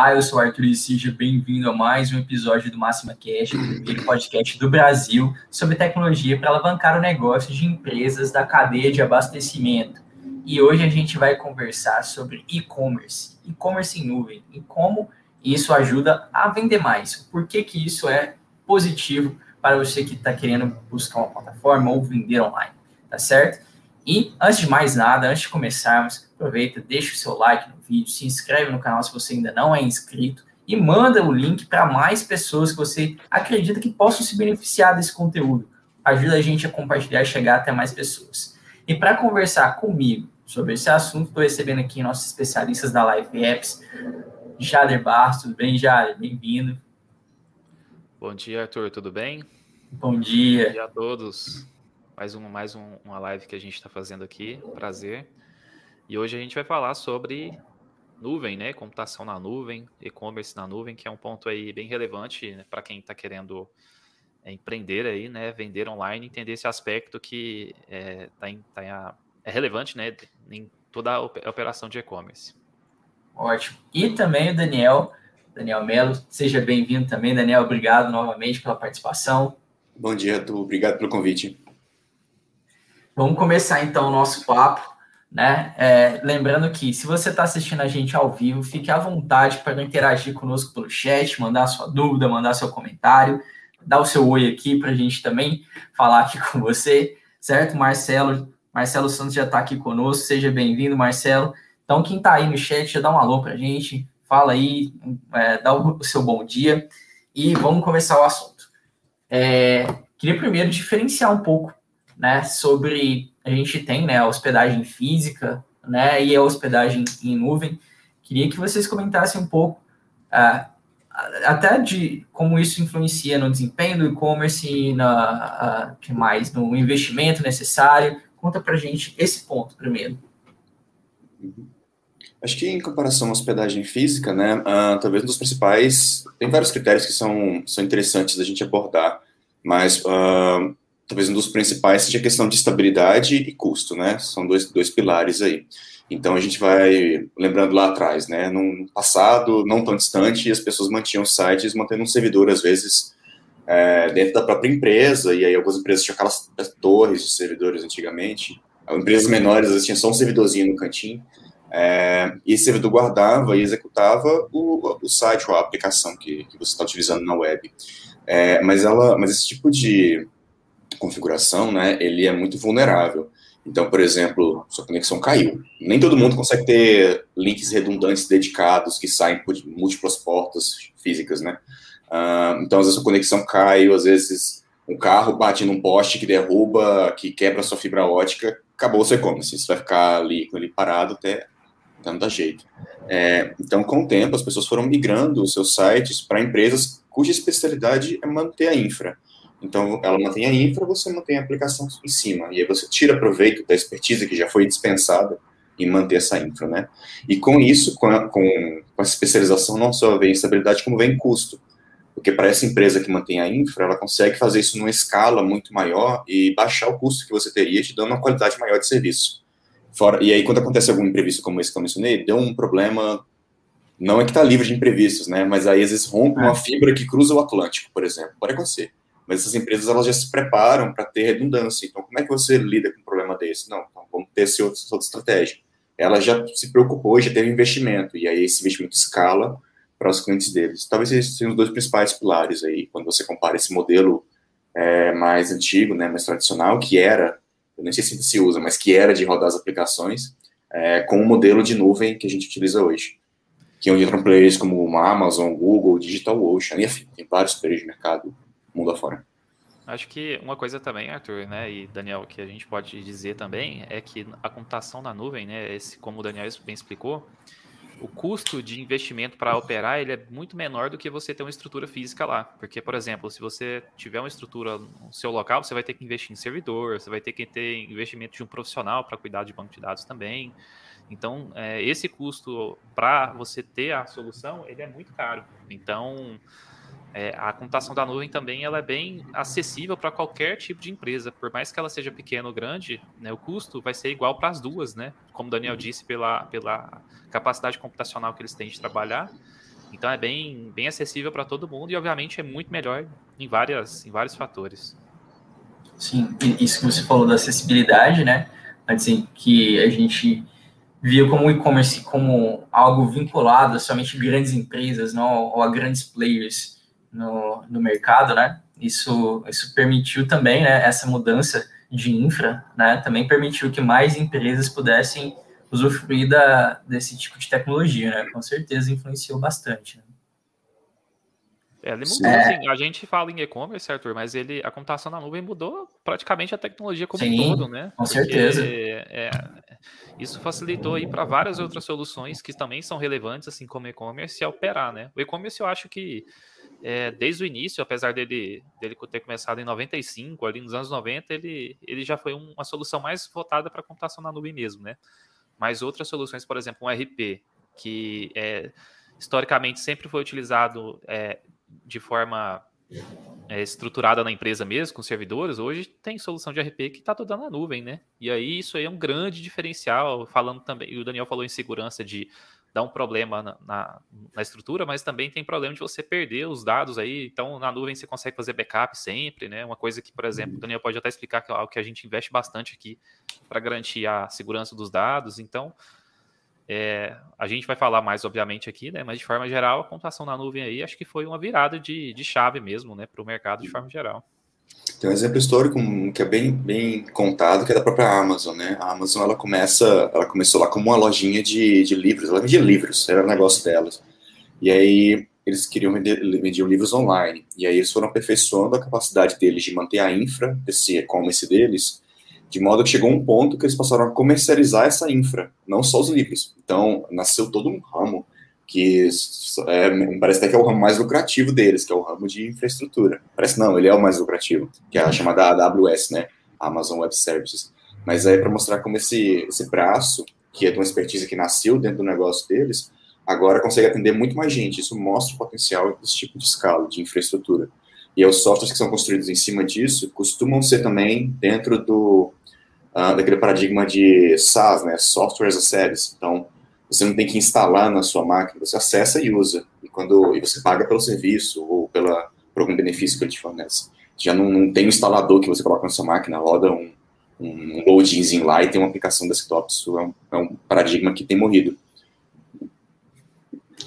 Olá, eu sou o Arthur e seja bem-vindo a mais um episódio do Máxima Cash, o primeiro podcast do Brasil sobre tecnologia para alavancar o negócio de empresas da cadeia de abastecimento. E hoje a gente vai conversar sobre e-commerce, e-commerce em nuvem e como isso ajuda a vender mais. Por que, que isso é positivo para você que está querendo buscar uma plataforma ou vender online, tá certo? E antes de mais nada, antes de começarmos, aproveita, deixa o seu like no vídeo, se inscreve no canal se você ainda não é inscrito e manda o link para mais pessoas que você acredita que possam se beneficiar desse conteúdo. Ajuda a gente a compartilhar e chegar até mais pessoas. E para conversar comigo sobre esse assunto, estou recebendo aqui nossos especialistas da Live Apps, Jader Bastos. Tudo bem, Jader? Bem-vindo. Bom dia, Arthur. Tudo bem? Bom dia. Bom dia a todos. Mais, um, mais um, uma live que a gente está fazendo aqui. Prazer. E hoje a gente vai falar sobre nuvem, né? Computação na nuvem, e-commerce na nuvem, que é um ponto aí bem relevante né? para quem está querendo é, empreender aí, né? Vender online, entender esse aspecto que é, tá em, tá em a, é relevante, né? Em toda a operação de e-commerce. Ótimo. E também o Daniel, Daniel Melo, seja bem-vindo também, Daniel. Obrigado novamente pela participação. Bom dia, Arthur. Obrigado pelo convite. Vamos começar então o nosso papo, né? É, lembrando que se você está assistindo a gente ao vivo, fique à vontade para interagir conosco pelo chat, mandar sua dúvida, mandar seu comentário, dar o seu oi aqui para a gente também falar aqui com você, certo? Marcelo, Marcelo Santos já está aqui conosco, seja bem-vindo, Marcelo. Então, quem está aí no chat, já dá um alô para a gente, fala aí, é, dá o seu bom dia e vamos começar o assunto. É, queria primeiro diferenciar um pouco né, sobre a gente tem, né, a hospedagem física, né, e a hospedagem em nuvem. Queria que vocês comentassem um pouco uh, até de como isso influencia no desempenho do e-commerce e na uh, que mais no investimento necessário. Conta para gente esse ponto primeiro. Acho que em comparação à hospedagem física, né, uh, talvez um dos principais, tem vários critérios que são, são interessantes da gente abordar, mas uh, talvez um dos principais seja a questão de estabilidade e custo, né? São dois, dois pilares aí. Então a gente vai lembrando lá atrás, né? Num passado não tão distante, as pessoas mantinham sites mantendo um servidor às vezes é, dentro da própria empresa e aí algumas empresas tinham aquelas torres de servidores antigamente. Empresas menores às vezes só um servidorzinho no cantinho. É, e esse servidor guardava e executava o, o site ou a aplicação que, que você está utilizando na web. É, mas ela, mas esse tipo de configuração, né, ele é muito vulnerável. Então, por exemplo, sua conexão caiu. Nem todo mundo consegue ter links redundantes dedicados que saem por múltiplas portas físicas, né? Uh, então, às vezes a conexão cai, às vezes um carro bate num poste que derruba, que quebra sua fibra ótica, acabou o seu e-commerce. Você vai ficar ali com ele parado até, até não dar jeito. É, então, com o tempo, as pessoas foram migrando os seus sites para empresas cuja especialidade é manter a infra. Então, ela mantém a infra, você mantém a aplicação em cima. E aí você tira proveito da expertise que já foi dispensada em manter essa infra, né? E com isso, com, a, com, essa especialização, não só vem estabilidade, como vem custo. Porque para essa empresa que mantém a infra, ela consegue fazer isso numa escala muito maior e baixar o custo que você teria, te dando uma qualidade maior de serviço. Fora, e aí, quando acontece algum imprevisto como esse que eu mencionei, deu um problema não é que está livre de imprevistos, né? Mas aí às vezes rompe uma é. fibra que cruza o Atlântico, por exemplo. Pode acontecer mas essas empresas elas já se preparam para ter redundância. Então, como é que você lida com um problema desse? Não, então vamos ter essa outra, outra estratégia. Ela já se preocupou, já teve investimento, e aí esse investimento escala para os clientes deles. Talvez esses sejam os dois principais pilares aí, quando você compara esse modelo é, mais antigo, né, mais tradicional, que era, eu nem sei se se usa, mas que era de rodar as aplicações, é, com o modelo de nuvem que a gente utiliza hoje. Que é onde entram players como Amazon, Google, DigitalOcean, enfim, tem vários players de mercado mundo afora. Acho que uma coisa também, Arthur, né, e Daniel, que a gente pode dizer também é que a computação na nuvem, né, esse, como o Daniel bem explicou, o custo de investimento para operar ele é muito menor do que você ter uma estrutura física lá. Porque, por exemplo, se você tiver uma estrutura no seu local, você vai ter que investir em servidor, você vai ter que ter investimento de um profissional para cuidar de banco de dados também. Então, é, esse custo para você ter a solução, ele é muito caro. Então, é, a computação da nuvem também ela é bem acessível para qualquer tipo de empresa, por mais que ela seja pequena ou grande, né, o custo vai ser igual para as duas, né? Como o Daniel uhum. disse, pela, pela capacidade computacional que eles têm de trabalhar. Então é bem, bem acessível para todo mundo e obviamente é muito melhor em, várias, em vários fatores. Sim, isso que você falou da acessibilidade, né? Assim, que a gente via como o e-commerce como algo vinculado a somente grandes empresas, não, ou a grandes players no, no mercado, né? Isso, isso permitiu também, né, essa mudança de infra, né, também permitiu que mais empresas pudessem usufruir da, desse tipo de tecnologia, né? Com certeza influenciou bastante. Né? É, ele mudou, é. assim, a gente fala em e-commerce, Arthur, mas ele, a computação na nuvem mudou praticamente a tecnologia como Sim, um todo, né? Com Porque, certeza. É, isso facilitou aí para várias outras soluções que também são relevantes, assim como e-commerce, a operar, né? O e-commerce eu acho que é, desde o início, apesar dele, dele ter começado em 95, ali nos anos 90, ele, ele já foi uma solução mais voltada para computação na nuvem mesmo, né? Mas outras soluções, por exemplo, um RP, que é, historicamente sempre foi utilizado é, de forma é, estruturada na empresa mesmo, com servidores, hoje tem solução de RP que está toda na nuvem, né? E aí isso aí é um grande diferencial, falando também, o Daniel falou em segurança de dar um problema na, na, na, estrutura, mas também tem problema de você perder os dados aí, então na nuvem você consegue fazer backup sempre, né? Uma coisa que, por exemplo, o Daniel pode até explicar que é algo que a gente investe bastante aqui para garantir a segurança dos dados, então é, a gente vai falar mais, obviamente, aqui, né? Mas de forma geral, a computação na nuvem aí acho que foi uma virada de, de chave mesmo, né? Para o mercado de forma geral. Tem um exemplo histórico que é bem, bem contado, que é da própria Amazon, né? A Amazon, ela começa, ela começou lá como uma lojinha de, de livros, ela vendia livros, era o negócio delas. E aí eles queriam vender, vendiam livros online. E aí eles foram aperfeiçoando a capacidade deles de manter a infra desse e-commerce deles de modo que chegou um ponto que eles passaram a comercializar essa infra, não só os livros. Então, nasceu todo um ramo que é, parece até que é o ramo mais lucrativo deles, que é o ramo de infraestrutura. Parece não, ele é o mais lucrativo, que é a chamada AWS, né? Amazon Web Services. Mas é para mostrar como esse, esse braço, que é de uma expertise que nasceu dentro do negócio deles, agora consegue atender muito mais gente. Isso mostra o potencial desse tipo de escala, de infraestrutura. E os softwares que são construídos em cima disso costumam ser também dentro do uh, daquele paradigma de SaaS, né, Software as a Service. Então, você não tem que instalar na sua máquina, você acessa e usa. E, quando, e você paga pelo serviço ou pela, por algum benefício que ele te fornece. Já não, não tem um instalador que você coloca na sua máquina, roda um, um loadingzinho lá e tem uma aplicação desktop. Isso é um, é um paradigma que tem morrido.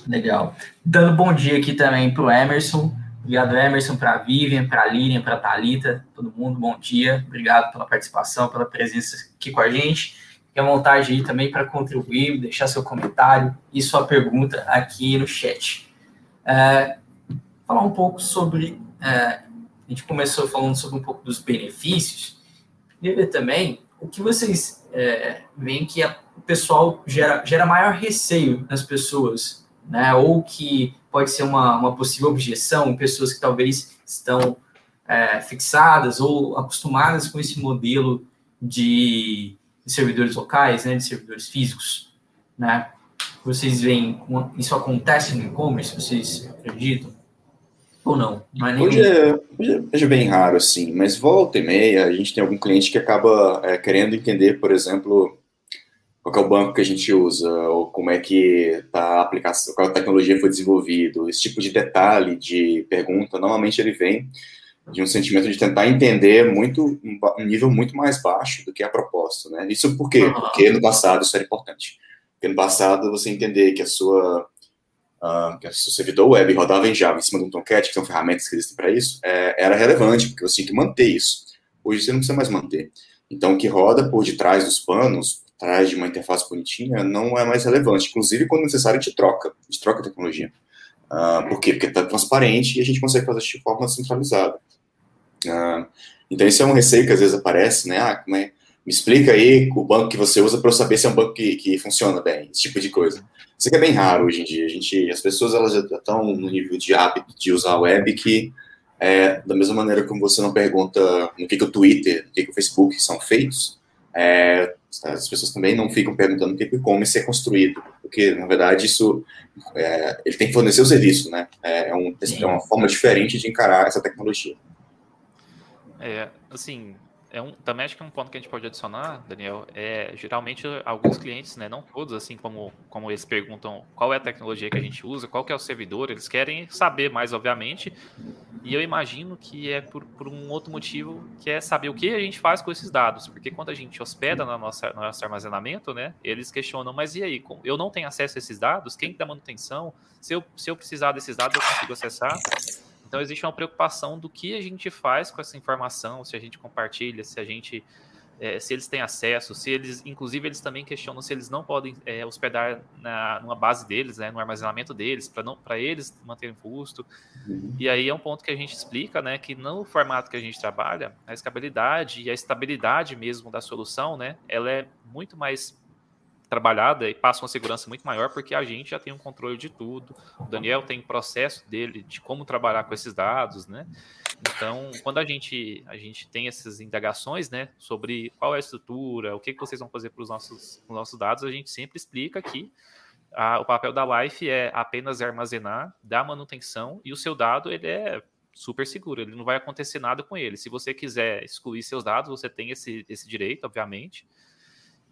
Legal. Dando bom dia aqui também para o Emerson. Obrigado, Emerson, para a Vivian, para a Lilian, para a Thalita, todo mundo, bom dia. Obrigado pela participação, pela presença aqui com a gente. Fique à vontade aí também para contribuir, deixar seu comentário e sua pergunta aqui no chat. É, falar um pouco sobre. É, a gente começou falando sobre um pouco dos benefícios. Queria ver também o que vocês é, veem que a, o pessoal gera, gera maior receio nas pessoas, né? Ou que pode ser uma, uma possível objeção, pessoas que talvez estão é, fixadas ou acostumadas com esse modelo de, de, servidores locais, né, de servidores físicos, né? Vocês veem, isso acontece no e-commerce, vocês acreditam? Ou não? não é nem... hoje, é, hoje, é, bem raro, assim, mas volta e meia, a gente tem algum cliente que acaba é, querendo entender, por exemplo, qual é o banco que a gente usa, ou como é que tá a aplicação, qual a tecnologia foi desenvolvido, esse tipo de detalhe de pergunta, normalmente ele vem de um sentimento de tentar entender muito um nível muito mais baixo do que a proposta, né? Isso por quê? Porque no passado isso era importante. Porque no passado você entender que a sua uh, que o seu servidor web rodava em Java em cima de um Tomcat, que são ferramentas que existem para isso, é, era relevante, porque você tinha que manter isso. Hoje você não precisa mais manter. Então, o que roda por detrás dos panos, atrás de uma interface bonitinha, não é mais relevante. Inclusive, quando necessário, a gente troca, a gente troca a tecnologia. Uh, por quê? Porque está transparente e a gente consegue fazer isso de forma centralizada. Uh, então, esse é um receio que às vezes aparece, né? Ah, como é? Me explica aí o banco que você usa para eu saber se é um banco que, que funciona bem, esse tipo de coisa. Isso aqui é bem raro hoje em dia. A gente, as pessoas elas já estão no nível de hábito de usar a web que, é, da mesma maneira como você não pergunta no que, que o Twitter, no que, que o Facebook são feitos, é, as pessoas também não ficam perguntando o que o e-commerce é construído, porque, na verdade, isso é, ele tem que fornecer o serviço, né? É, um, é, uma forma diferente de encarar essa tecnologia. É, assim, é um, também acho que um ponto que a gente pode adicionar, Daniel, é geralmente alguns clientes, né, não todos, assim como, como eles perguntam qual é a tecnologia que a gente usa, qual que é o servidor, eles querem saber mais, obviamente, e eu imagino que é por, por um outro motivo, que é saber o que a gente faz com esses dados, porque quando a gente hospeda no nosso, no nosso armazenamento, né, eles questionam, mas e aí, eu não tenho acesso a esses dados, quem dá manutenção, se eu, se eu precisar desses dados eu consigo acessar? Então existe uma preocupação do que a gente faz com essa informação, se a gente compartilha, se a gente é, se eles têm acesso, se eles, inclusive, eles também questionam se eles não podem é, hospedar na numa base deles, né, no armazenamento deles, para não para eles manterem custo. Uhum. E aí é um ponto que a gente explica, né, que no formato que a gente trabalha, a escalabilidade e a estabilidade mesmo da solução, né, ela é muito mais trabalhada e passa uma segurança muito maior, porque a gente já tem um controle de tudo. O Daniel tem processo dele de como trabalhar com esses dados, né? Então, quando a gente, a gente tem essas indagações, né, sobre qual é a estrutura, o que, que vocês vão fazer para os nossos, nossos dados, a gente sempre explica que a, o papel da Life é apenas armazenar, dar manutenção e o seu dado ele é super seguro, ele não vai acontecer nada com ele. Se você quiser excluir seus dados, você tem esse, esse direito, obviamente.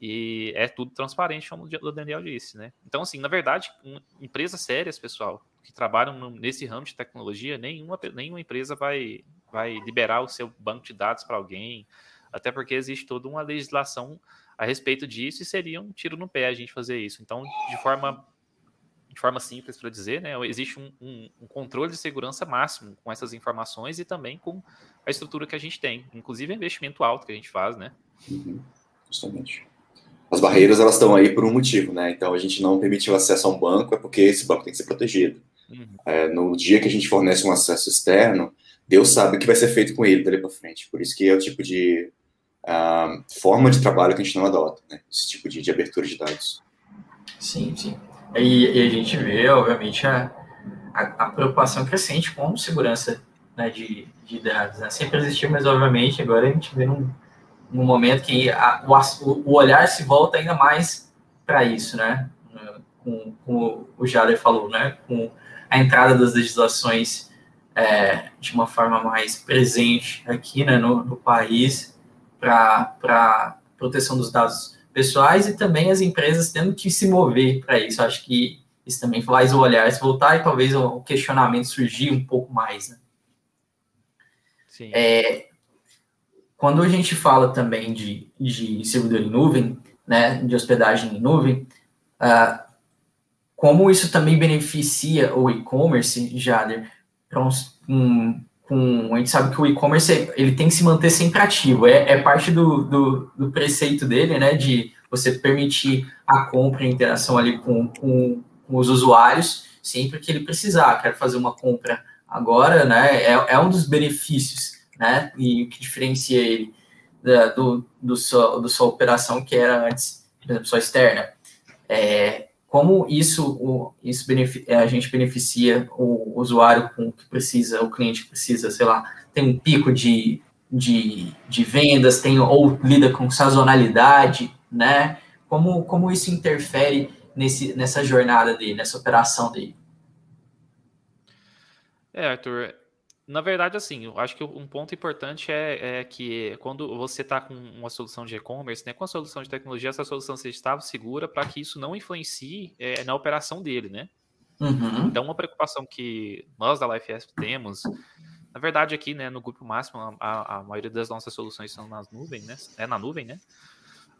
E é tudo transparente, como o Daniel disse, né? Então, assim, na verdade, empresas sérias, pessoal, que trabalham nesse ramo de tecnologia, nenhuma, nenhuma empresa vai, vai liberar o seu banco de dados para alguém, até porque existe toda uma legislação a respeito disso e seria um tiro no pé a gente fazer isso. Então, de forma, de forma simples para dizer, né, existe um, um, um, controle de segurança máximo com essas informações e também com a estrutura que a gente tem, inclusive o investimento alto que a gente faz, né? Uhum, justamente as barreiras elas estão aí por um motivo, né? Então a gente não permitiu acesso a um banco é porque esse banco tem que ser protegido. Uhum. É, no dia que a gente fornece um acesso externo, Deus sabe o que vai ser feito com ele dali para frente. Por isso que é o tipo de uh, forma de trabalho que a gente não adota, né? Esse tipo de, de abertura de dados. Sim, sim. E, e a gente vê, obviamente, a, a, a preocupação crescente com segurança né, de, de dados. Né? Sempre existiu, mas obviamente agora a gente vê um no momento que a, o, o, olhar se volta ainda mais para isso, né? Com, com, o Jader falou, né? Com a entrada das legislações é, de uma forma mais presente aqui né, no, no país para proteção dos dados pessoais e também as empresas tendo que se mover para isso. Acho que isso também faz o olhar se voltar e talvez o questionamento surgir um pouco mais. Né? Sim. É, quando a gente fala também de, de servidor em nuvem, né, de hospedagem em nuvem, uh, como isso também beneficia o e-commerce, Jader, um, um, a gente sabe que o e-commerce ele tem que se manter sempre ativo, é, é parte do, do, do, preceito dele, né, de você permitir a compra e a interação ali com, com, com, os usuários sempre que ele precisar. Quero fazer uma compra agora, né, é, é um dos benefícios né? E o que diferencia ele da, do, do, sua, do sua operação que era antes, por exemplo, sua externa. É, como isso, o, isso é, a gente beneficia o usuário com o que precisa, o cliente precisa, sei lá, tem um pico de, de, de vendas, tem ou lida com sazonalidade, né? Como, como isso interfere nesse, nessa jornada dele, nessa operação dele? É, Arthur, na verdade, assim, eu acho que um ponto importante é, é que quando você está com uma solução de e-commerce, né, com a solução de tecnologia, essa solução seja estável, segura, para que isso não influencie é, na operação dele, né? Uhum. Então, uma preocupação que nós da LifeS temos, na verdade, aqui, né, no grupo máximo, a, a maioria das nossas soluções são nas nuvens, né? É na nuvem, né?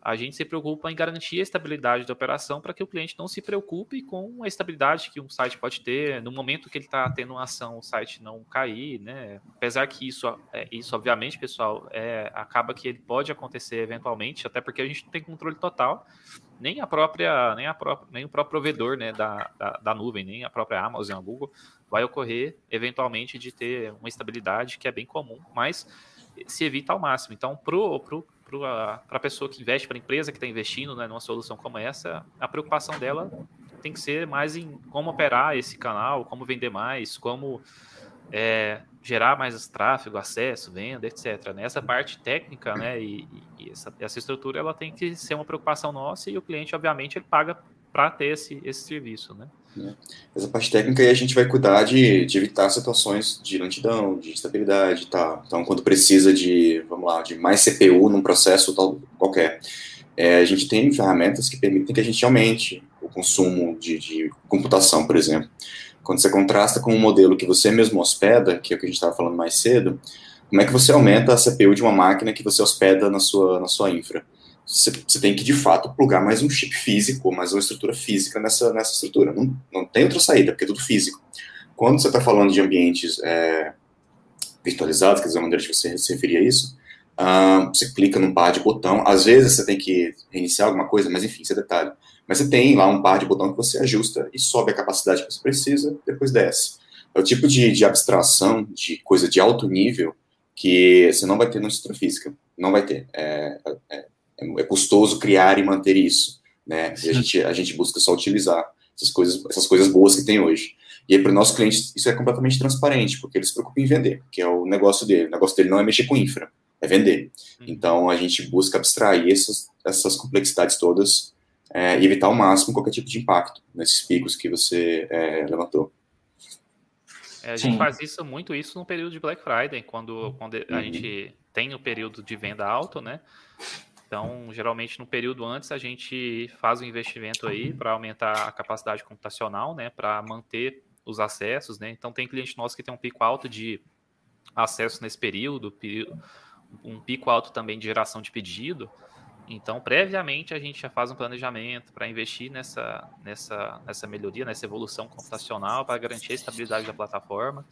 A gente se preocupa em garantir a estabilidade da operação para que o cliente não se preocupe com a estabilidade que um site pode ter. No momento que ele está tendo uma ação, o site não cair, né? Apesar que isso, é, isso obviamente, pessoal, é, acaba que ele pode acontecer eventualmente, até porque a gente não tem controle total, nem a própria, nem a própria, nem o próprio provedor né, da, da, da nuvem, nem a própria Amazon, a Google, vai ocorrer eventualmente de ter uma estabilidade que é bem comum, mas se evita ao máximo. Então, para o para a pessoa que investe, para a empresa que está investindo né, numa solução como essa, a preocupação dela tem que ser mais em como operar esse canal, como vender mais, como é, gerar mais tráfego, acesso, venda, etc. Né? Essa parte técnica né, e, e essa, essa, estrutura ela tem que ser uma preocupação nossa e o cliente, obviamente, ele paga para ter esse, esse serviço. Né? Né? Essa parte técnica aí a gente vai cuidar de, de, evitar situações de lentidão, de instabilidade e tal. Então, quando precisa de, vamos lá, de mais CPU num processo tal, qualquer, é, a gente tem ferramentas que permitem que a gente aumente o consumo de, de computação, por exemplo. Quando você contrasta com um modelo que você mesmo hospeda, que é o que a gente estava falando mais cedo, como é que você aumenta a CPU de uma máquina que você hospeda na sua, na sua infra? Você, tem que, de fato, plugar mais um chip físico, mais uma estrutura física nessa, nessa estrutura. Não, não tem outra saída, porque é tudo físico. Quando você está falando de ambientes é, virtualizados, quer dizer, a maneira de você se referir a isso, uh, você clica num par de botão, às vezes você tem que reiniciar alguma coisa, mas enfim, isso é detalhe. Mas você tem lá um par de botão que você ajusta e sobe a capacidade que você precisa, depois desce. É o tipo de, de abstração, de coisa de alto nível, que você não vai ter no estrutura física. Não vai ter. É, é, é custoso criar e manter isso. Né? E a gente, a gente busca só utilizar essas coisas, essas coisas boas que tem hoje. E aí, para o nosso cliente, isso é completamente transparente, porque eles se preocupam em vender, que é o negócio dele. O negócio dele não é mexer com infra, é vender. Uhum. Então, a gente busca abstrair essas, essas complexidades todas é, e evitar ao máximo qualquer tipo de impacto nesses picos que você é, levantou. É, a gente Sim. faz isso muito isso no período de Black Friday, quando, quando a uhum. gente tem o período de venda alto, né? Então, geralmente no período antes a gente faz o um investimento aí para aumentar a capacidade computacional, né, para manter os acessos, né? Então tem cliente nosso que tem um pico alto de acesso nesse período, um pico alto também de geração de pedido. Então, previamente, a gente já faz um planejamento para investir nessa, nessa, nessa melhoria, nessa evolução computacional, para garantir a estabilidade da plataforma.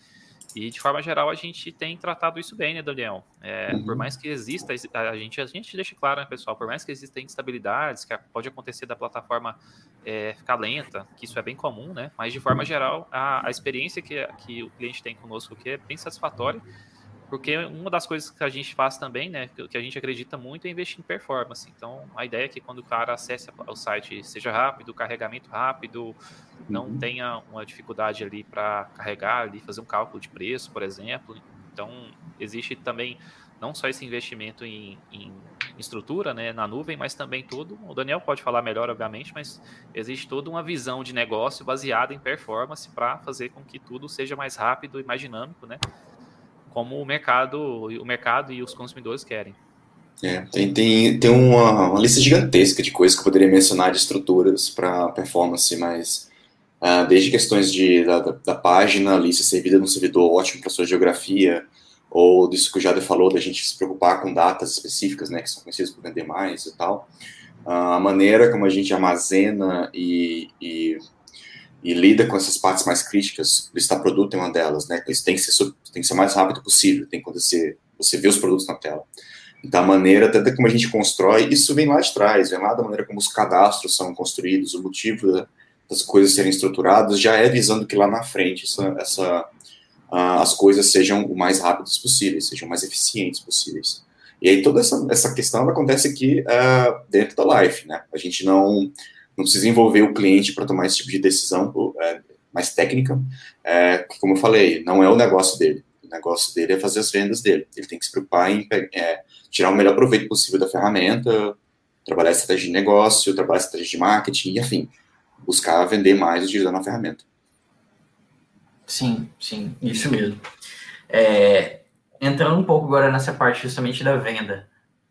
E, de forma geral, a gente tem tratado isso bem, né, Daniel? É, uhum. Por mais que exista, a gente, a gente deixa claro, né, pessoal, por mais que existam instabilidades, que pode acontecer da plataforma é, ficar lenta, que isso é bem comum, né? Mas, de forma geral, a, a experiência que, que o cliente tem conosco aqui é bem satisfatória. Porque uma das coisas que a gente faz também, né, que a gente acredita muito é investir em performance. Então, a ideia é que quando o cara acesse o site seja rápido, carregamento rápido, não uhum. tenha uma dificuldade ali para carregar, ali fazer um cálculo de preço, por exemplo. Então, existe também não só esse investimento em, em estrutura, né, na nuvem, mas também todo. O Daniel pode falar melhor, obviamente, mas existe toda uma visão de negócio baseada em performance para fazer com que tudo seja mais rápido e mais dinâmico, né? Como o mercado, o mercado e os consumidores querem. É, tem, tem, tem uma, uma, lista gigantesca de coisas que eu poderia mencionar de estruturas para performance, mas uh, desde questões de, da, da, página ali ser servida num servidor ótimo para sua geografia, ou disso que o Jader falou, da gente se preocupar com datas específicas, né, que são conhecidas por vender mais e tal, uh, a maneira como a gente armazena e, e e lida com essas partes mais críticas, listar produto é uma delas, né? Isso tem que ser, tem que ser o mais rápido possível, tem que acontecer, você vê os produtos na tela. Então, a maneira, até como a gente constrói, isso vem lá de trás, vem lá da maneira como os cadastros são construídos, o motivo das coisas serem estruturadas, já é visando que lá na frente essa, essa uh, as coisas sejam o mais rápidas possíveis, sejam mais eficientes possíveis. E aí toda essa, essa questão acontece aqui uh, dentro da Life, né? A gente não não precisa envolver o cliente para tomar esse tipo de decisão é, mais técnica, é, como eu falei, não é o negócio dele. O negócio dele é fazer as vendas dele. Ele tem que se preocupar em é, tirar o melhor proveito possível da ferramenta, trabalhar estratégia de negócio, trabalhar estratégia de marketing, e afim, buscar vender mais utilizando a ferramenta. Sim, sim, isso mesmo. É, entrando um pouco agora nessa parte justamente da venda,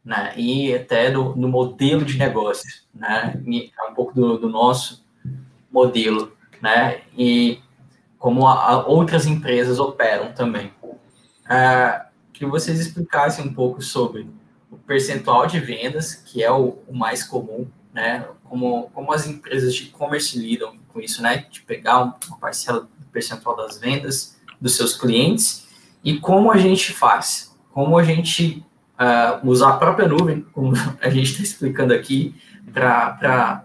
né? E até do, do modelo de negócio, né? É um pouco do, do nosso modelo, né? E como a, a outras empresas operam também. Uh, que vocês explicassem um pouco sobre o percentual de vendas, que é o, o mais comum, né? Como, como as empresas de e-commerce lidam com isso, né? De pegar uma parcela do percentual das vendas dos seus clientes e como a gente faz, como a gente uh, usar a própria nuvem, como a gente está explicando aqui, para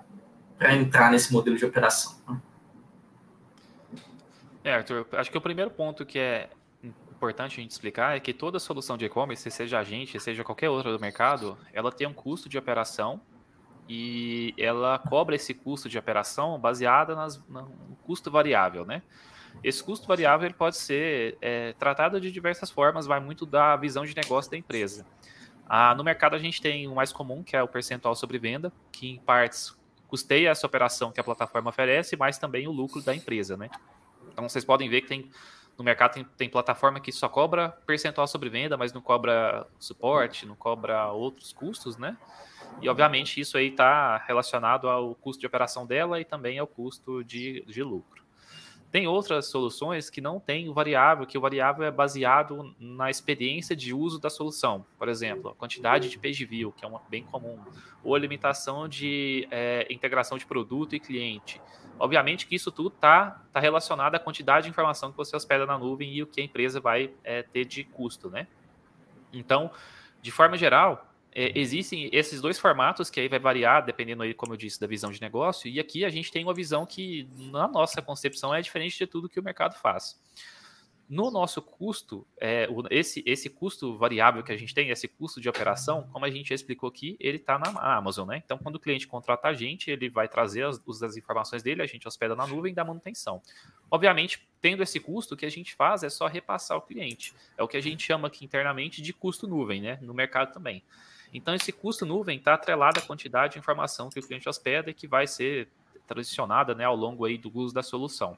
entrar nesse modelo de operação. Né? É, Arthur, acho que o primeiro ponto que é importante a gente explicar é que toda solução de e-commerce, seja a gente, seja qualquer outra do mercado, ela tem um custo de operação e ela cobra esse custo de operação baseada nas, no custo variável, né? Esse custo variável ele pode ser é, tratado de diversas formas, vai muito da visão de negócio da empresa. Ah, no mercado a gente tem o mais comum, que é o percentual sobre venda, que em partes custeia essa operação que a plataforma oferece, mas também o lucro da empresa, né? Então vocês podem ver que tem no mercado tem, tem plataforma que só cobra percentual sobre venda, mas não cobra suporte, não cobra outros custos, né? E obviamente isso aí está relacionado ao custo de operação dela e também ao custo de, de lucro. Tem outras soluções que não têm o variável, que o variável é baseado na experiência de uso da solução. Por exemplo, a quantidade de page view, que é uma, bem comum, ou a limitação de é, integração de produto e cliente. Obviamente que isso tudo está tá relacionado à quantidade de informação que você hospeda na nuvem e o que a empresa vai é, ter de custo, né? Então, de forma geral, é, existem esses dois formatos que aí vai variar dependendo aí, como eu disse, da visão de negócio. E aqui a gente tem uma visão que, na nossa concepção, é diferente de tudo que o mercado faz. No nosso custo, é, esse, esse custo variável que a gente tem, esse custo de operação, como a gente já explicou aqui, ele está na Amazon, né? Então, quando o cliente contrata a gente, ele vai trazer as, as informações dele, a gente hospeda na nuvem dá manutenção. Obviamente, tendo esse custo, o que a gente faz é só repassar ao cliente. É o que a gente chama aqui internamente de custo nuvem, né? No mercado também. Então, esse custo nuvem está atrelado à quantidade de informação que o cliente hospeda e que vai ser transicionada né, ao longo aí do uso da solução.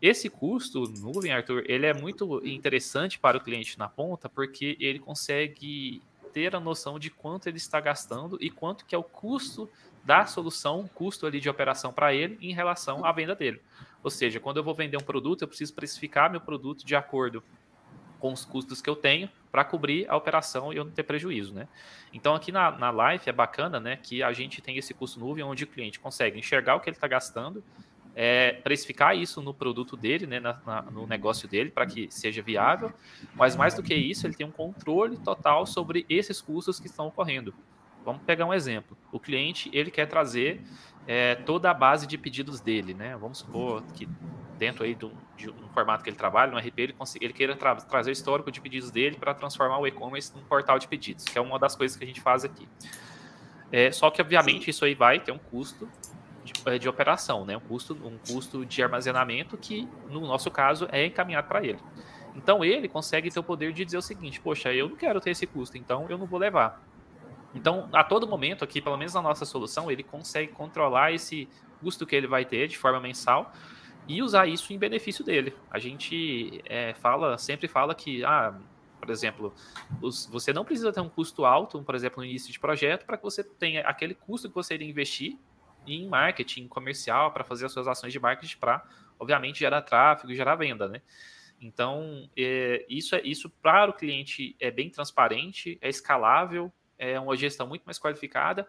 Esse custo nuvem, Arthur, ele é muito interessante para o cliente na ponta, porque ele consegue ter a noção de quanto ele está gastando e quanto que é o custo da solução, custo ali de operação para ele em relação à venda dele. Ou seja, quando eu vou vender um produto, eu preciso precificar meu produto de acordo com os custos que eu tenho para cobrir a operação e eu não ter prejuízo, né? Então aqui na, na Life é bacana, né, que a gente tem esse custo nuvem onde o cliente consegue enxergar o que ele está gastando, é, precificar isso no produto dele, né, na, na, no negócio dele, para que seja viável, mas mais do que isso, ele tem um controle total sobre esses custos que estão ocorrendo. Vamos pegar um exemplo. O cliente ele quer trazer é, toda a base de pedidos dele, né? Vamos supor que dentro aí do, de um formato que ele trabalha, no RP, ele, ele queira tra trazer o histórico de pedidos dele para transformar o e-commerce num portal de pedidos, que é uma das coisas que a gente faz aqui. É, só que, obviamente, isso aí vai ter um custo de, é, de, operação, né? um, custo, um custo de armazenamento que, no nosso caso, é encaminhado para ele. Então, ele consegue ter o poder de dizer o seguinte: poxa, eu não quero ter esse custo, então eu não vou levar. Então, a todo momento aqui, pelo menos na nossa solução, ele consegue controlar esse custo que ele vai ter de forma mensal e usar isso em benefício dele. A gente é, fala, sempre fala que, ah, por exemplo, os, você não precisa ter um custo alto, por exemplo, no início de projeto, para que você tenha aquele custo que você iria investir em marketing comercial, para fazer as suas ações de marketing, para, obviamente, gerar tráfego e gerar venda, né? Então, é, isso, é, isso para o cliente é bem transparente, é escalável, é uma gestão muito mais qualificada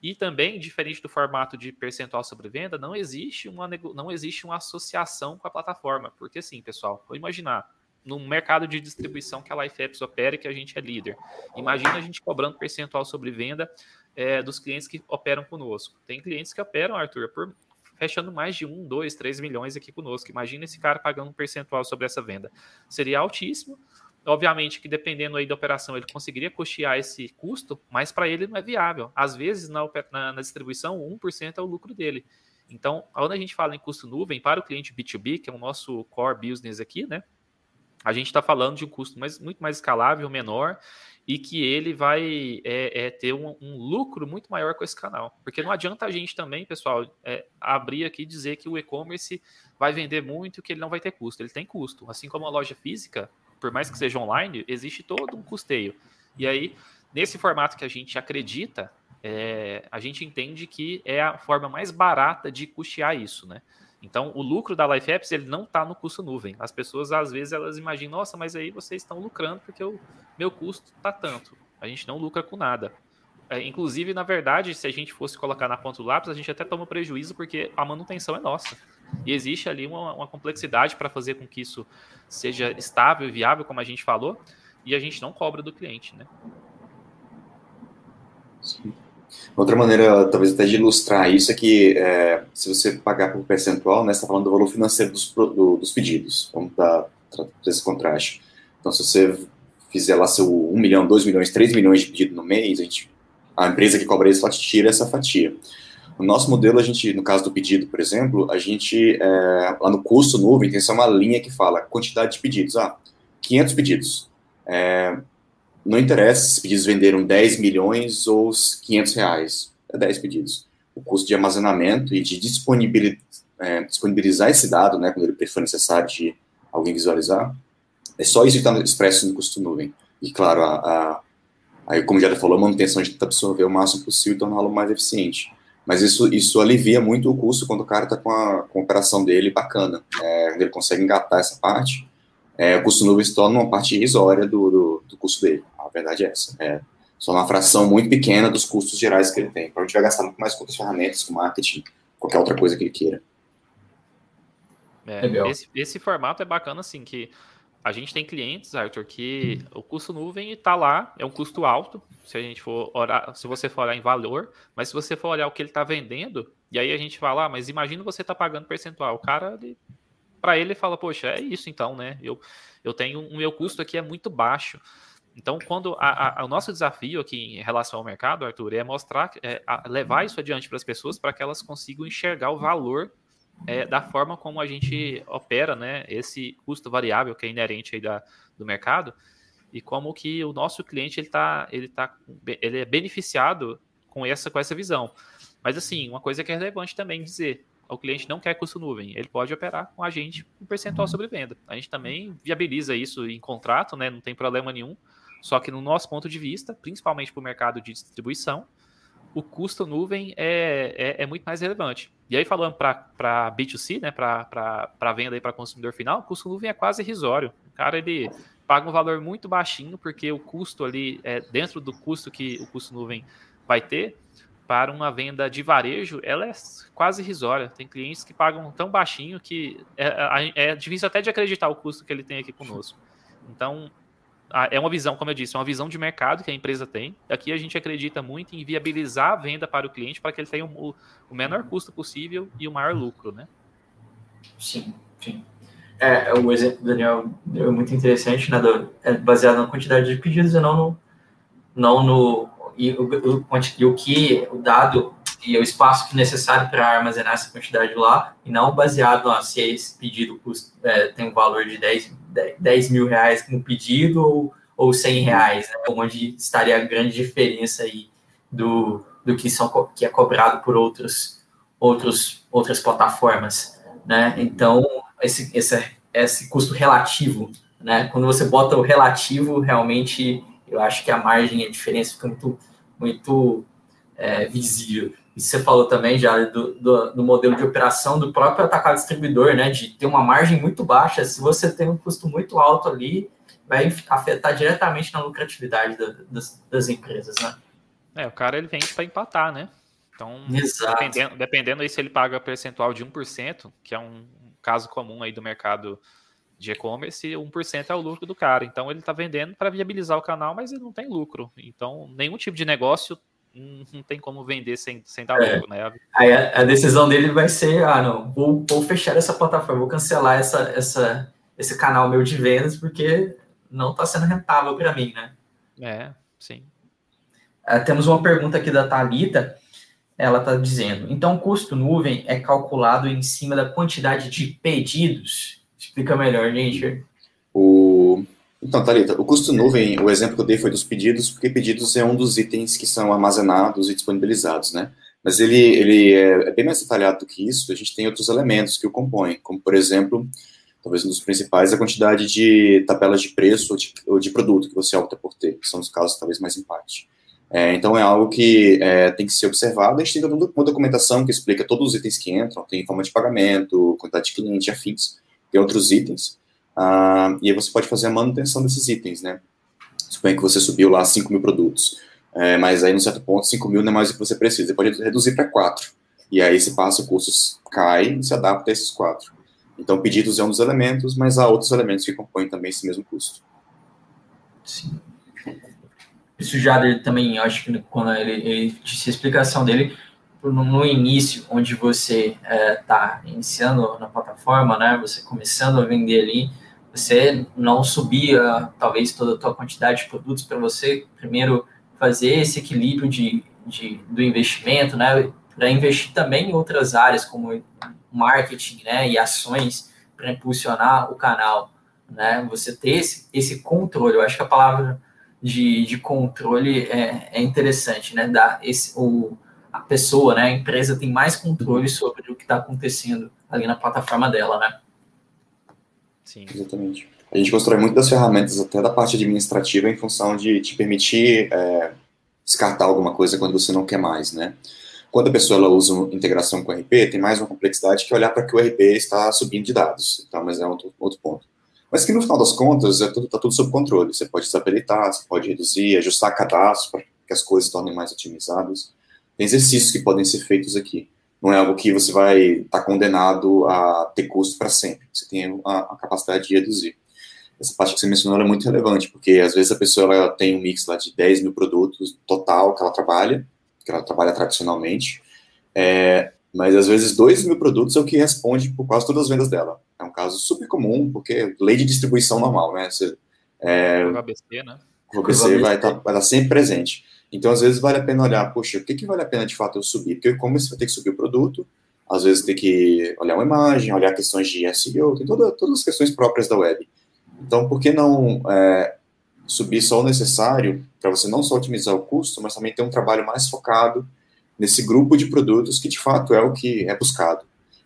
e também, diferente do formato de percentual sobre venda, não existe uma, não existe uma associação com a plataforma. Porque assim, pessoal, vou imaginar, no mercado de distribuição que a LifeApps opera e que a gente é líder. Imagina a gente cobrando percentual sobre venda é, dos clientes que operam conosco. Tem clientes que operam, Arthur, por, fechando mais de 1, 2, 3 milhões aqui conosco. Imagina esse cara pagando um percentual sobre essa venda. Seria altíssimo, Obviamente que dependendo aí da operação ele conseguiria custear esse custo, mas para ele não é viável. Às vezes na, na, na distribuição 1% é o lucro dele. Então, quando a gente fala em custo nuvem para o cliente B2B, que é o nosso core business aqui, né? A gente está falando de um custo mais, muito mais escalável, menor, e que ele vai é, é, ter um, um, lucro muito maior com esse canal. Porque não adianta a gente também, pessoal, é, abrir aqui e dizer que o e-commerce vai vender muito e que ele não vai ter custo. Ele tem custo. Assim como a loja física, por mais que seja online, existe todo um custeio. E aí, nesse formato que a gente acredita, é, a gente entende que é a forma mais barata de custear isso, né? Então, o lucro da Life Apps ele não está no custo nuvem. As pessoas, às vezes, elas imaginam, nossa, mas aí vocês estão lucrando porque o meu custo está tanto. A gente não lucra com nada. É, inclusive, na verdade, se a gente fosse colocar na ponta do lápis, a gente até toma prejuízo porque a manutenção é nossa. E existe ali uma, uma complexidade para fazer com que isso seja estável e viável, como a gente falou, e a gente não cobra do cliente, né? Sim. Outra maneira, talvez até de ilustrar isso, é que é, se você pagar por percentual, né, você está falando do valor financeiro dos, do, dos pedidos. Vamos dar esse contraste. Então, se você fizer lá seu 1 milhão, 2 milhões, 3 milhões de pedido no mês, a, gente, a empresa que cobra isso, ela tira essa fatia. No nosso modelo, a gente, no caso do pedido, por exemplo, a gente, é, lá no custo nuvem, tem só uma linha que fala quantidade de pedidos. Ah, 500 pedidos. É, não interessa se pedidos venderam 10 milhões ou 500 reais. É 10 pedidos. o custo de armazenamento e de disponibilizar, é, disponibilizar esse dado, né, quando ele for necessário de alguém visualizar, é só isso que está expresso no custo nuvem. E, claro, a, a, aí, como já falou, a manutenção a gente tenta absorver o máximo possível e torná-lo mais eficiente. Mas isso, isso alivia muito o custo quando o cara está com a, com a operação dele bacana. É, ele consegue engatar essa parte, é, o custo nuvem se torna uma parte irrisória do, do, do, custo dele. A verdade é essa. É só uma fração muito pequena dos custos gerais que ele tem. Provavelmente vai gastar muito mais com outras ferramentas, com marketing, qualquer outra coisa que ele queira. É, esse, esse, formato é bacana, assim, que a gente tem clientes, Arthur, que o custo nuvem está lá, é um custo alto, se a gente for olhar, se você for olhar em valor, mas se você for olhar o que ele está vendendo, e aí a gente fala, ah, mas imagina você está pagando percentual. O cara, para ele, fala, poxa, é isso então, né? Eu, eu tenho o meu custo aqui é muito baixo. Então, quando a, a, o nosso desafio aqui em relação ao mercado, Arthur, é mostrar, é, levar isso adiante para as pessoas para que elas consigam enxergar o valor é, da forma como a gente opera, né, esse custo variável que é inerente aí da, do mercado e como que o nosso cliente ele tá, ele tá, ele é beneficiado com essa com essa visão. Mas assim, uma coisa que é relevante também dizer, o cliente não quer custo nuvem, ele pode operar com a gente um percentual sobre venda. A gente também viabiliza isso em contrato, né, não tem problema nenhum. Só que no nosso ponto de vista, principalmente para o mercado de distribuição, o custo nuvem é, é, é muito mais relevante. E aí, falando para B2C, né, para venda e para consumidor final, o custo nuvem é quase irrisório. O cara ele paga um valor muito baixinho, porque o custo ali, é dentro do custo que o custo nuvem vai ter, para uma venda de varejo, ela é quase irrisória. Tem clientes que pagam tão baixinho que é, é, é difícil até de acreditar o custo que ele tem aqui conosco. Então, é uma visão, como eu disse, é uma visão de mercado que a empresa tem. Aqui a gente acredita muito em viabilizar a venda para o cliente para que ele tenha o, o menor custo possível e o maior lucro, né? Sim, sim. É, o exemplo do Daniel é muito interessante, né? Do, é baseado na quantidade de pedidos e não no, não no e o, o, e o que o dado e o espaço necessário para armazenar essa quantidade lá, e não baseado no se esse pedido custa, é, tem um valor de 10, 10 mil reais no pedido ou, ou 100 reais, né, onde estaria a grande diferença aí do, do que, são, que é cobrado por outros, outros, outras plataformas. Né? Então, esse, esse, esse custo relativo, né? quando você bota o relativo, realmente eu acho que a margem, a diferença fica muito, muito é, visível. E você falou também já do, do, do, modelo de operação do próprio atacado distribuidor, né? De ter uma margem muito baixa. Se você tem um custo muito alto ali, vai afetar diretamente na lucratividade da, das, das, empresas, né? É, o cara ele vem para empatar, né? Então, dependendo, dependendo aí se ele paga percentual de 1%, que é um caso comum aí do mercado de e-commerce, 1% é o lucro do cara. Então ele está vendendo para viabilizar o canal, mas ele não tem lucro. Então, nenhum tipo de negócio não tem como vender sem, sem dar é. lucro, né? Aí a, a, decisão dele vai ser, ah, não, vou, vou fechar essa plataforma, vou cancelar essa, essa, esse canal meu de vendas, porque não está sendo rentável para mim, né? É, sim. É, temos uma pergunta aqui da Thalita, ela está dizendo, então o custo nuvem é calculado em cima da quantidade de pedidos? Explica melhor, gente. Então, Thalita, o custo nuvem, o exemplo que eu dei foi dos pedidos, porque pedidos é um dos itens que são armazenados e disponibilizados, né? Mas ele, ele é, é bem mais detalhado do que isso, a gente tem outros elementos que o compõem, como, por exemplo, talvez um dos principais, a quantidade de tabelas de preço ou de, ou de produto que você opta por ter, que são os casos talvez mais impacte. É, então, é algo que é, tem que ser observado. A gente tem uma documentação que explica todos os itens que entram, tem forma de pagamento, quantidade de cliente, afins, tem outros itens. Uh, e aí você pode fazer a manutenção desses itens, né? Suponha que você subiu lá 5 mil produtos, é, mas aí, num certo ponto, 5 mil não é mais o que você precisa. Você pode reduzir para 4. E aí, se passa, o custo cai e se adapta a esses 4. Então, pedidos é um dos elementos, mas há outros elementos que compõem também esse mesmo custo. Sim. Isso já também, acho que quando ele, ele disse a explicação dele, no início, onde você está é, iniciando na plataforma, né, você começando a vender ali, você não subia talvez toda a tua quantidade de produtos para você primeiro fazer esse equilíbrio de, de do investimento, né, para investir também em outras áreas como marketing, né, e ações para impulsionar o canal, né, você ter esse, esse controle, eu acho que a palavra de, de controle é, é interessante, né, dar esse, o, a pessoa, né, a empresa tem mais controle sobre o que está acontecendo ali na plataforma dela, né? Sim. Exatamente. A gente constrói muito das ferramentas, até da parte administrativa, em função de te permitir é, descartar alguma coisa quando você não quer mais, né? Quando a pessoa ela usa integração com o RP, tem mais uma complexidade que olhar para que o RP está subindo de dados, tá? mas é outro, outro ponto. Mas que no final das contas é tudo, tá tudo sob controle. Você pode desabilitar, você pode reduzir, ajustar cadastro para que as coisas se tornem mais otimizadas. Tem exercícios que podem ser feitos aqui. Não é algo que você vai estar tá condenado a ter custo para sempre. Você tem a, a, capacidade de reduzir. Essa parte que você mencionou é muito relevante, porque às vezes a pessoa ela tem um mix lá de 10 mil produtos total que ela trabalha, que ela trabalha tradicionalmente, é, mas às vezes 2 mil produtos é o que responde por quase todas as vendas dela. É um caso super comum, porque lei de distribuição normal, né? Você, é, o ABC, né? O ABC vai estar tá, vai tá sempre presente. Então, às vezes, vale a pena olhar, poxa, o que, que vale a pena de fato eu subir? Porque como você vai ter que subir o produto, às vezes tem que olhar uma imagem, olhar questões de SEO, tem toda, todas as questões próprias da web. Então, por que não é, subir só o necessário para você não só otimizar o custo, mas também ter um trabalho mais focado nesse grupo de produtos que de fato é o que é buscado.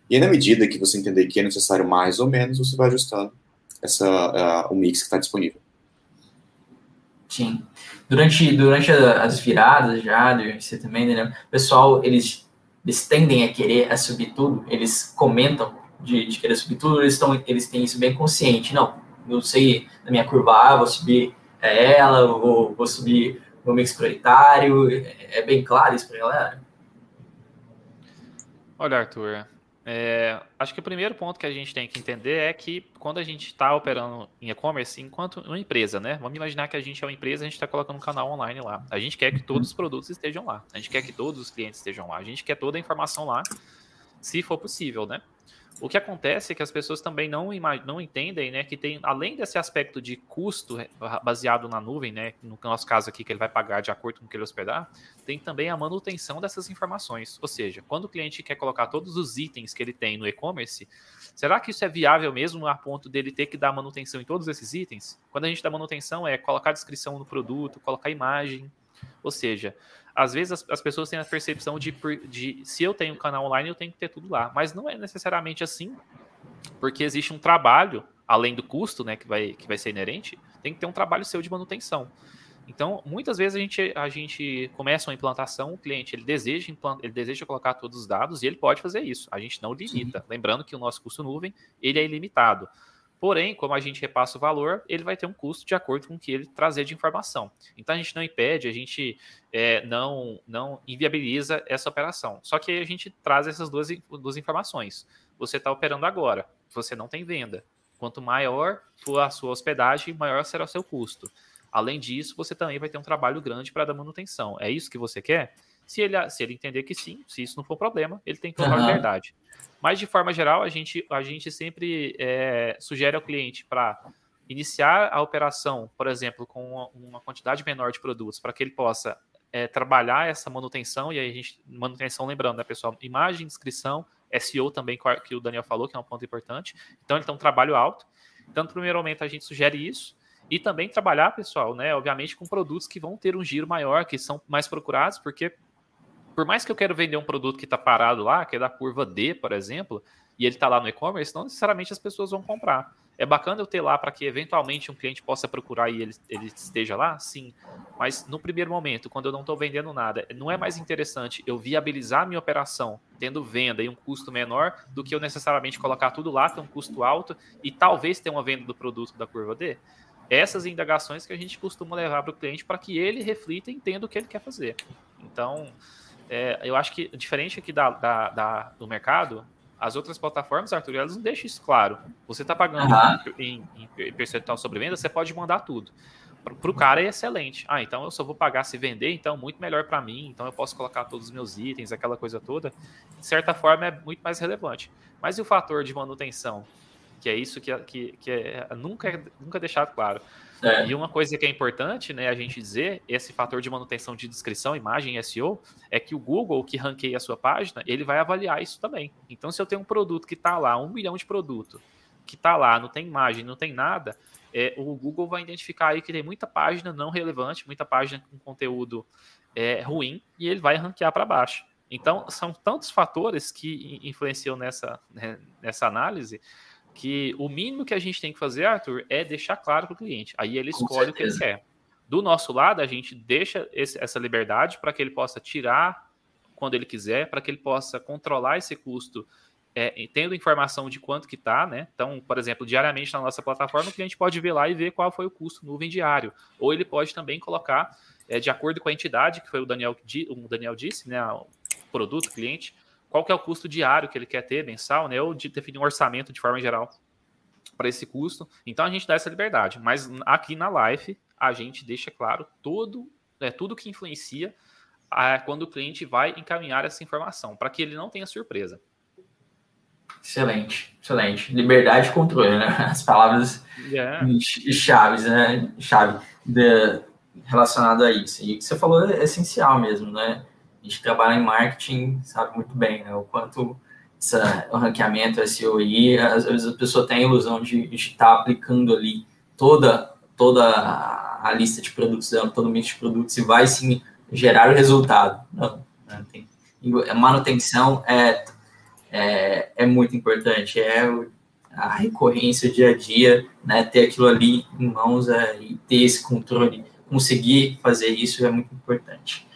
E aí, na medida que você entender que é necessário mais ou menos, você vai ajustando essa, uh, o mix que está disponível. Sim. Durante, durante as viradas já, você também, né? O pessoal, eles, eles tendem a querer a subir tudo, eles comentam de, de querer subir tudo, eles, estão, eles têm isso bem consciente. Não, eu sei na minha curva A, vou subir é ela, vou, vou subir o mix prioritário. É, é bem claro isso para galera? Olha, Arthur, é, acho que o primeiro ponto que a gente tem que entender é que quando a gente está operando em e-commerce, enquanto uma empresa, né? Vamos imaginar que a gente é uma empresa, a gente está colocando um canal online lá. A gente quer que todos os produtos estejam lá. A gente quer que todos os clientes estejam lá. A gente quer toda a informação lá, se for possível, né? O que acontece é que as pessoas também não, não entendem, né, que tem, além desse aspecto de custo baseado na nuvem, né, no nosso caso aqui, que ele vai pagar de acordo com o que ele hospedar, tem também a manutenção dessas informações. Ou seja, quando o cliente quer colocar todos os itens que ele tem no e-commerce, será que isso é viável mesmo a ponto dele ter que dar manutenção em todos esses itens? Quando a gente dá manutenção é colocar descrição no produto, colocar imagem, ou seja, às vezes as, as, pessoas têm a percepção de, de se eu tenho um canal online, eu tenho que ter tudo lá. Mas não é necessariamente assim, porque existe um trabalho, além do custo, né, que vai, que vai ser inerente, tem que ter um trabalho seu de manutenção. Então, muitas vezes a gente, a gente começa uma implantação, o cliente ele deseja, ele deseja colocar todos os dados e ele pode fazer isso. A gente não limita. Sim. Lembrando que o nosso custo nuvem ele é ilimitado. Porém, como a gente repassa o valor, ele vai ter um custo de acordo com o que ele trazer de informação. Então a gente não impede, a gente é, não, não inviabiliza essa operação. Só que a gente traz essas duas, duas informações. Você está operando agora, você não tem venda. Quanto maior for a sua hospedagem, maior será o seu custo. Além disso, você também vai ter um trabalho grande para dar manutenção. É isso que você quer? Se ele, se ele entender que sim, se isso não for problema, ele tem que tomar uhum. verdade. Mas, de forma geral, a gente, a gente sempre é, sugere ao cliente para iniciar a operação, por exemplo, com uma, quantidade menor de produtos, para que ele possa é, trabalhar essa manutenção, e aí a gente, manutenção, lembrando, né, pessoal, imagem, descrição, SEO também, que o Daniel falou, que é um ponto importante. Então, ele tem um trabalho alto. Então, no primeiro momento, a gente sugere isso. E também trabalhar, pessoal, né, obviamente, com produtos que vão ter um giro maior, que são mais procurados, porque por mais que eu quero vender um produto que está parado lá, que é da curva D, por exemplo, e ele está lá no e-commerce, não necessariamente as pessoas vão comprar. É bacana eu ter lá para que eventualmente um cliente possa procurar e ele, ele esteja lá? Sim. Mas no primeiro momento, quando eu não estou vendendo nada, não é mais interessante eu viabilizar a minha operação tendo venda e um custo menor do que eu necessariamente colocar tudo lá, ter um custo alto e talvez ter uma venda do produto da curva D? Essas indagações que a gente costuma levar para o cliente para que ele reflita e entenda o que ele quer fazer. Então, é, eu acho que, diferente aqui da, da, da, do mercado, as outras plataformas, Arthur, elas não deixam isso claro. Você está pagando uhum. em, em, percentual sobre venda, você pode mandar tudo. Para o cara é excelente. Ah, então eu só vou pagar se vender, então muito melhor para mim, então eu posso colocar todos os meus itens, aquela coisa toda. De certa forma é muito mais relevante. Mas e o fator de manutenção? Que é isso que, que, que é, nunca, nunca deixado claro. É. E uma coisa que é importante, né, a gente dizer, esse fator de manutenção de descrição, imagem, SEO, é que o Google, que ranqueia a sua página, ele vai avaliar isso também. Então, se eu tenho um produto que está lá, um milhão de produto, que está lá, não tem imagem, não tem nada, é, o Google vai identificar aí que tem muita página não relevante, muita página com conteúdo é, ruim, e ele vai ranquear para baixo. Então, são tantos fatores que influenciam nessa, né, nessa análise que o mínimo que a gente tem que fazer, Arthur, é deixar claro para o cliente. Aí ele escolhe o que ele quer. Do nosso lado, a gente deixa esse, essa liberdade para que ele possa tirar quando ele quiser, para que ele possa controlar esse custo, é, tendo informação de quanto que está, né? Então, por exemplo, diariamente na nossa plataforma, o cliente pode ver lá e ver qual foi o custo nuvem diário. Ou ele pode também colocar, é, de acordo com a entidade, que foi o Daniel, o Daniel disse, né? O produto, cliente, qual que é o custo diário que ele quer ter, mensal, né? Ou de definir um orçamento de forma geral para esse custo. Então a gente dá essa liberdade. Mas aqui na Life, a gente deixa claro todo, é, tudo que influencia a, quando o cliente vai encaminhar essa informação, para que ele não tenha surpresa. Excelente, excelente. Liberdade e controle, né? As palavras yeah. chaves, né? Chave de, relacionado a isso. E o que você falou é essencial mesmo, né? A gente trabalha em marketing, sabe muito bem, né? O quanto essa, o ranqueamento, SEO às vezes a pessoa tem a ilusão de estar aplicando ali toda, toda a lista de produtos dela, todo o mix de produtos e vai sim gerar o resultado. Não, não tem, a manutenção é, é, é muito importante, é a recorrência, o dia a dia, né, ter aquilo ali em mãos é, e ter esse controle, conseguir fazer isso é muito importante.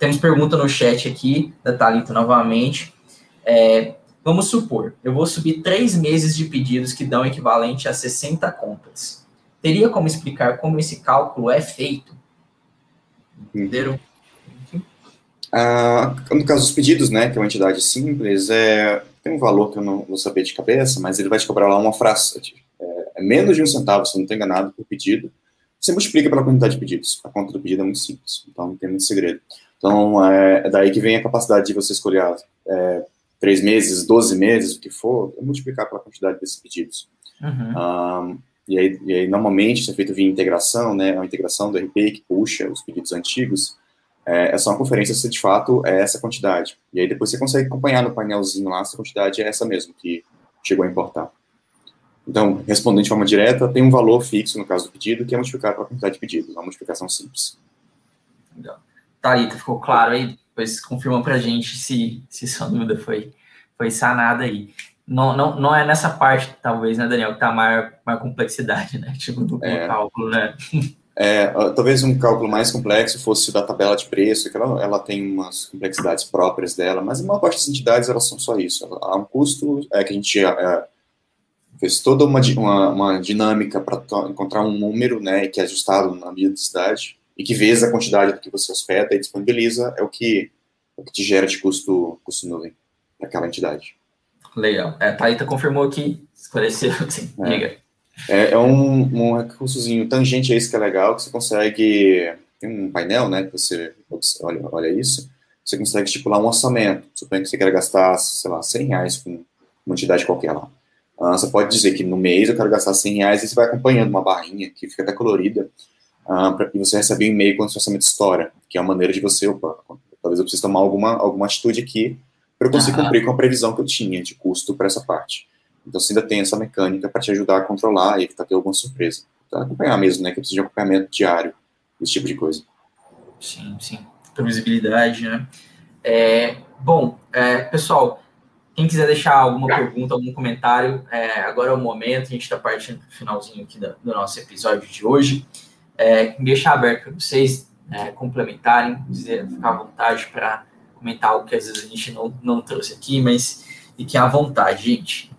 Temos pergunta no chat aqui, da Thalita novamente. É, vamos supor, eu vou subir três meses de pedidos que dão equivalente a 60 compras. Teria como explicar como esse cálculo é feito? Entenderam? Ah, no caso dos pedidos, né, que é uma entidade simples, é, tem um valor que eu não vou saber de cabeça, mas ele vai te cobrar lá uma fração, é, é menos de um centavo, se eu não estou enganado, por pedido. Você multiplica pela quantidade de pedidos. A conta do pedido é muito simples, então não tem muito segredo. Então, é, é daí que vem a capacidade de você escolher é, três meses, 12 meses, o que for, multiplicar pela quantidade desses pedidos. Uhum. Um, e, aí, e aí, normalmente, isso é feito via integração, né, uma integração do RP que puxa os pedidos antigos, é, é só uma conferência se de fato é essa quantidade. E aí depois você consegue acompanhar no painelzinho lá se a quantidade é essa mesmo que chegou a importar. Então, respondendo de forma direta, tem um valor fixo no caso do pedido, que é multiplicado pela quantidade de pedidos, uma multiplicação simples. Legal. Thalita, ficou claro aí? Depois confirma para a gente se, se sua dúvida foi, foi sanada aí. Não, não, não é nessa parte, talvez, né, Daniel, que tá a maior, maior complexidade, né? Tipo, do é, cálculo, né? É, talvez um cálculo mais complexo fosse da tabela de preço, que ela, ela tem umas complexidades próprias dela, mas a maior parte das entidades, elas são só isso. Há um custo é, que a gente é, fez toda uma, uma, uma dinâmica para encontrar um número, né, que é ajustado na medida da cidade, e que vezes a quantidade do que você hospeda e disponibiliza é o que, é o que te gera de custo, custo nuvem daquela entidade. Legal. É, a Thalita confirmou aqui, esclareceu, sim, é. É, é um, um recursozinho tangente a isso que é legal, que você consegue, tem um painel, né, que você olha, olha isso, você consegue estipular um orçamento, suponha que você quer gastar, sei lá, 100 reais com uma entidade qualquer lá. Uh, você pode dizer que no mês eu quero gastar 100 reais e você vai acompanhando uma barrinha que fica até colorida, pra, e você recebe um e-mail quando o seu orçamento estoura, que é uma maneira de você, opa, talvez eu precise tomar alguma, alguma atitude aqui para eu conseguir uhum. cumprir com a previsão que eu tinha de custo para essa parte. Então você ainda tem essa mecânica para te ajudar a controlar e evitar ter alguma surpresa. Então, acompanhar mesmo, né? Que precisa de acompanhamento diário, esse tipo de coisa. Sim, sim. Previsibilidade, né? É, bom, é, pessoal, quem quiser deixar alguma pergunta, algum comentário, é, agora é o momento, a gente está partindo para o finalzinho aqui do, do nosso episódio de hoje é, deixar aberto para vocês é, complementarem, dizer, ficar à vontade para comentar algo que às vezes a gente não, não trouxe aqui, mas fiquem à vontade, gente.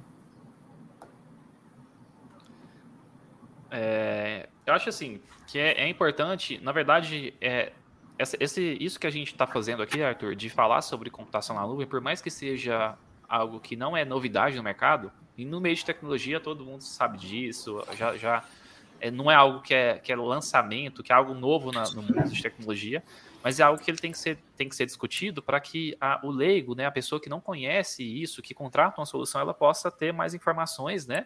É, eu acho assim que é, é importante, na verdade, é, essa, esse, isso que a gente está fazendo aqui, Arthur, de falar sobre computação na nuvem, por mais que seja algo que não é novidade no mercado, e no meio de tecnologia todo mundo sabe disso, já, já é, não é algo que é, que é lançamento, que é algo novo na, no mundo de tecnologia, mas é algo que ele tem que ser, tem que ser discutido para que a, o leigo, né, a pessoa que não conhece isso, que contrata uma solução, ela possa ter mais informações, né,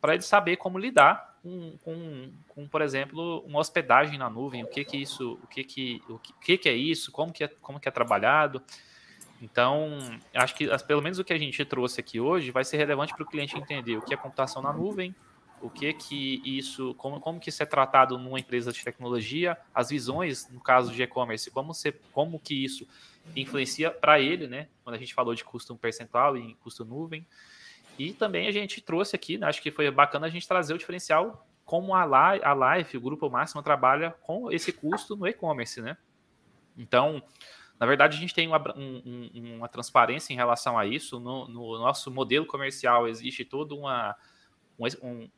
para ele saber como lidar com, com, com, por exemplo, uma hospedagem na nuvem, o que que isso, o que que, o que, que é isso, como que é, como que é trabalhado. Então, acho que pelo menos o que a gente trouxe aqui hoje vai ser relevante para o cliente entender o que é computação na nuvem, o que que isso, como, como que isso é tratado numa empresa de tecnologia, as visões, no caso de e-commerce, como, como que isso influencia para ele, né? Quando a gente falou de custo percentual e custo nuvem. E também a gente trouxe aqui, né, acho que foi bacana a gente trazer o diferencial como a, Live, a o Grupo Máximo, trabalha com esse custo no e-commerce, né? Então, na verdade, a gente tem uma, um, uma transparência em relação a isso. No, no, nosso modelo comercial existe toda uma, um,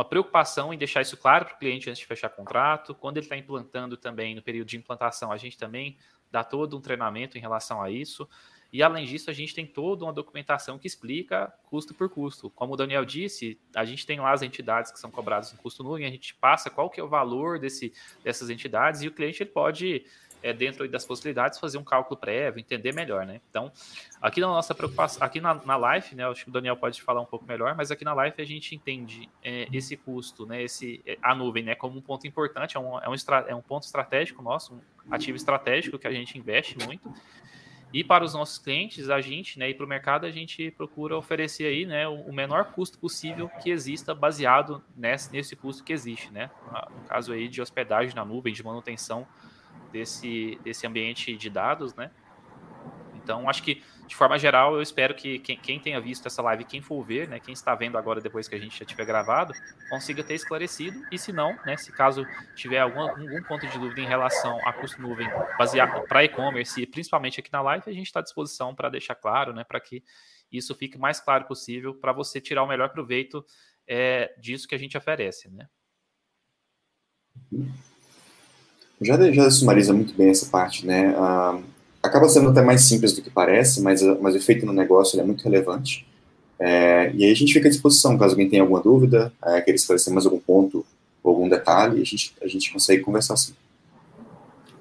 uma preocupação em deixar isso claro para o cliente antes de fechar contrato. Quando ele está implantando também, no período de implantação, a gente também dá todo um treinamento em relação a isso. E além disso, a gente tem toda uma documentação que explica custo por custo. Como o Daniel disse, a gente tem lá as entidades que são cobradas no custo nuvem, a gente passa qual que é o valor desse, dessas entidades e o cliente ele pode é, dentro das possibilidades, fazer um cálculo prévio, entender melhor, né? Então, aqui na nossa preocupação, aqui na, na Life, né? Acho que o Daniel pode falar um pouco melhor, mas aqui na Life a gente entende é, esse custo, né? Esse, é, a nuvem, né? Como um ponto importante, é um, é um, é um ponto estratégico nosso, um ativo estratégico que a gente investe muito. E para os nossos clientes, a gente, né, e para o mercado, a gente procura oferecer aí, né, o menor custo possível que exista baseado nesse, nesse custo que existe, né? No caso aí de hospedagem na nuvem, de manutenção desse, desse ambiente de dados, né? Então, acho que, de forma geral, eu espero que quem, quem, tenha visto essa live, quem for ver, né, quem está vendo agora depois que a gente já tiver gravado, consiga ter esclarecido. E se não, né, se caso tiver algum, algum ponto de dúvida em relação a custo nuvem baseado para e-commerce, principalmente aqui na live, a gente está à disposição para deixar claro, né, para que isso fique mais claro possível, para você tirar o melhor proveito é, disso que a gente oferece, né? Já, já sumariza muito bem essa parte, né? Ah, acaba sendo até mais simples do que parece, mas, mas o efeito no negócio é muito relevante. É, e aí a gente fica à disposição, caso alguém tenha alguma dúvida, é, queira esclarecer mais algum ponto ou algum detalhe, a gente, a gente consegue conversar assim.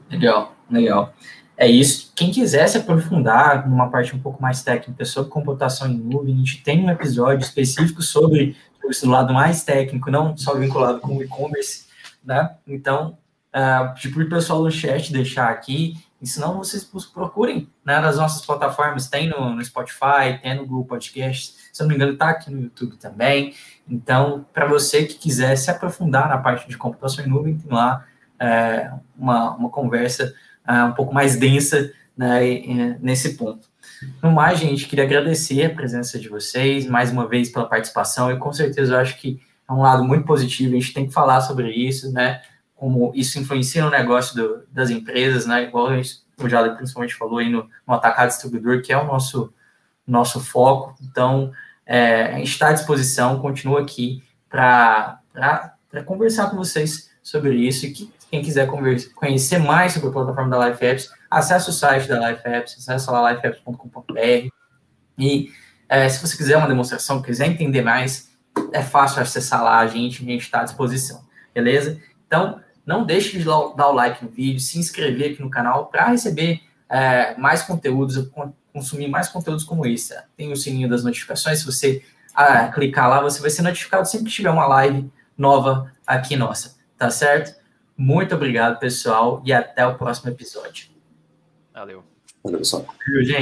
Legal, legal. É isso. Quem quiser se aprofundar numa parte um pouco mais técnica sobre computação em nuvem, a gente tem um episódio específico sobre, esse lado mais técnico, não só vinculado com o e-commerce, né? Então, uh, pedir para o pessoal do chat deixar aqui, e senão vocês procurem né, nas nossas plataformas, tem no, no Spotify, tem no Google Podcast, se eu não me engano, está aqui no YouTube também. Então, para você que quiser se aprofundar na parte de computação em nuvem, tem lá é, uma, uma conversa é, um pouco mais densa né, nesse ponto. No mais, gente, queria agradecer a presença de vocês, mais uma vez pela participação, e com certeza eu acho que é um lado muito positivo, a gente tem que falar sobre isso, né? Como isso influencia no negócio do, das empresas, né? Igual o Jale principalmente falou aí no, no atacado distribuidor, que é o nosso, nosso foco. Então, é, a gente está à disposição, continua aqui para conversar com vocês sobre isso. E que, quem quiser conversa, conhecer mais sobre a plataforma da Life Apps, acesse o site da Life Apps, acesse lá lifeapps.com.br. E é, se você quiser uma demonstração, quiser entender mais, é fácil acessar lá a gente, a gente está à disposição, beleza? Então, não deixe de dar o like no vídeo, se inscrever aqui no canal para receber é, mais conteúdos, consumir mais conteúdos como esse. Tem o sininho das notificações, se você ah, clicar lá, você vai ser notificado sempre que tiver uma live nova aqui nossa, tá certo? Muito obrigado, pessoal, e até o próximo episódio. Valeu. Valeu, pessoal. gente.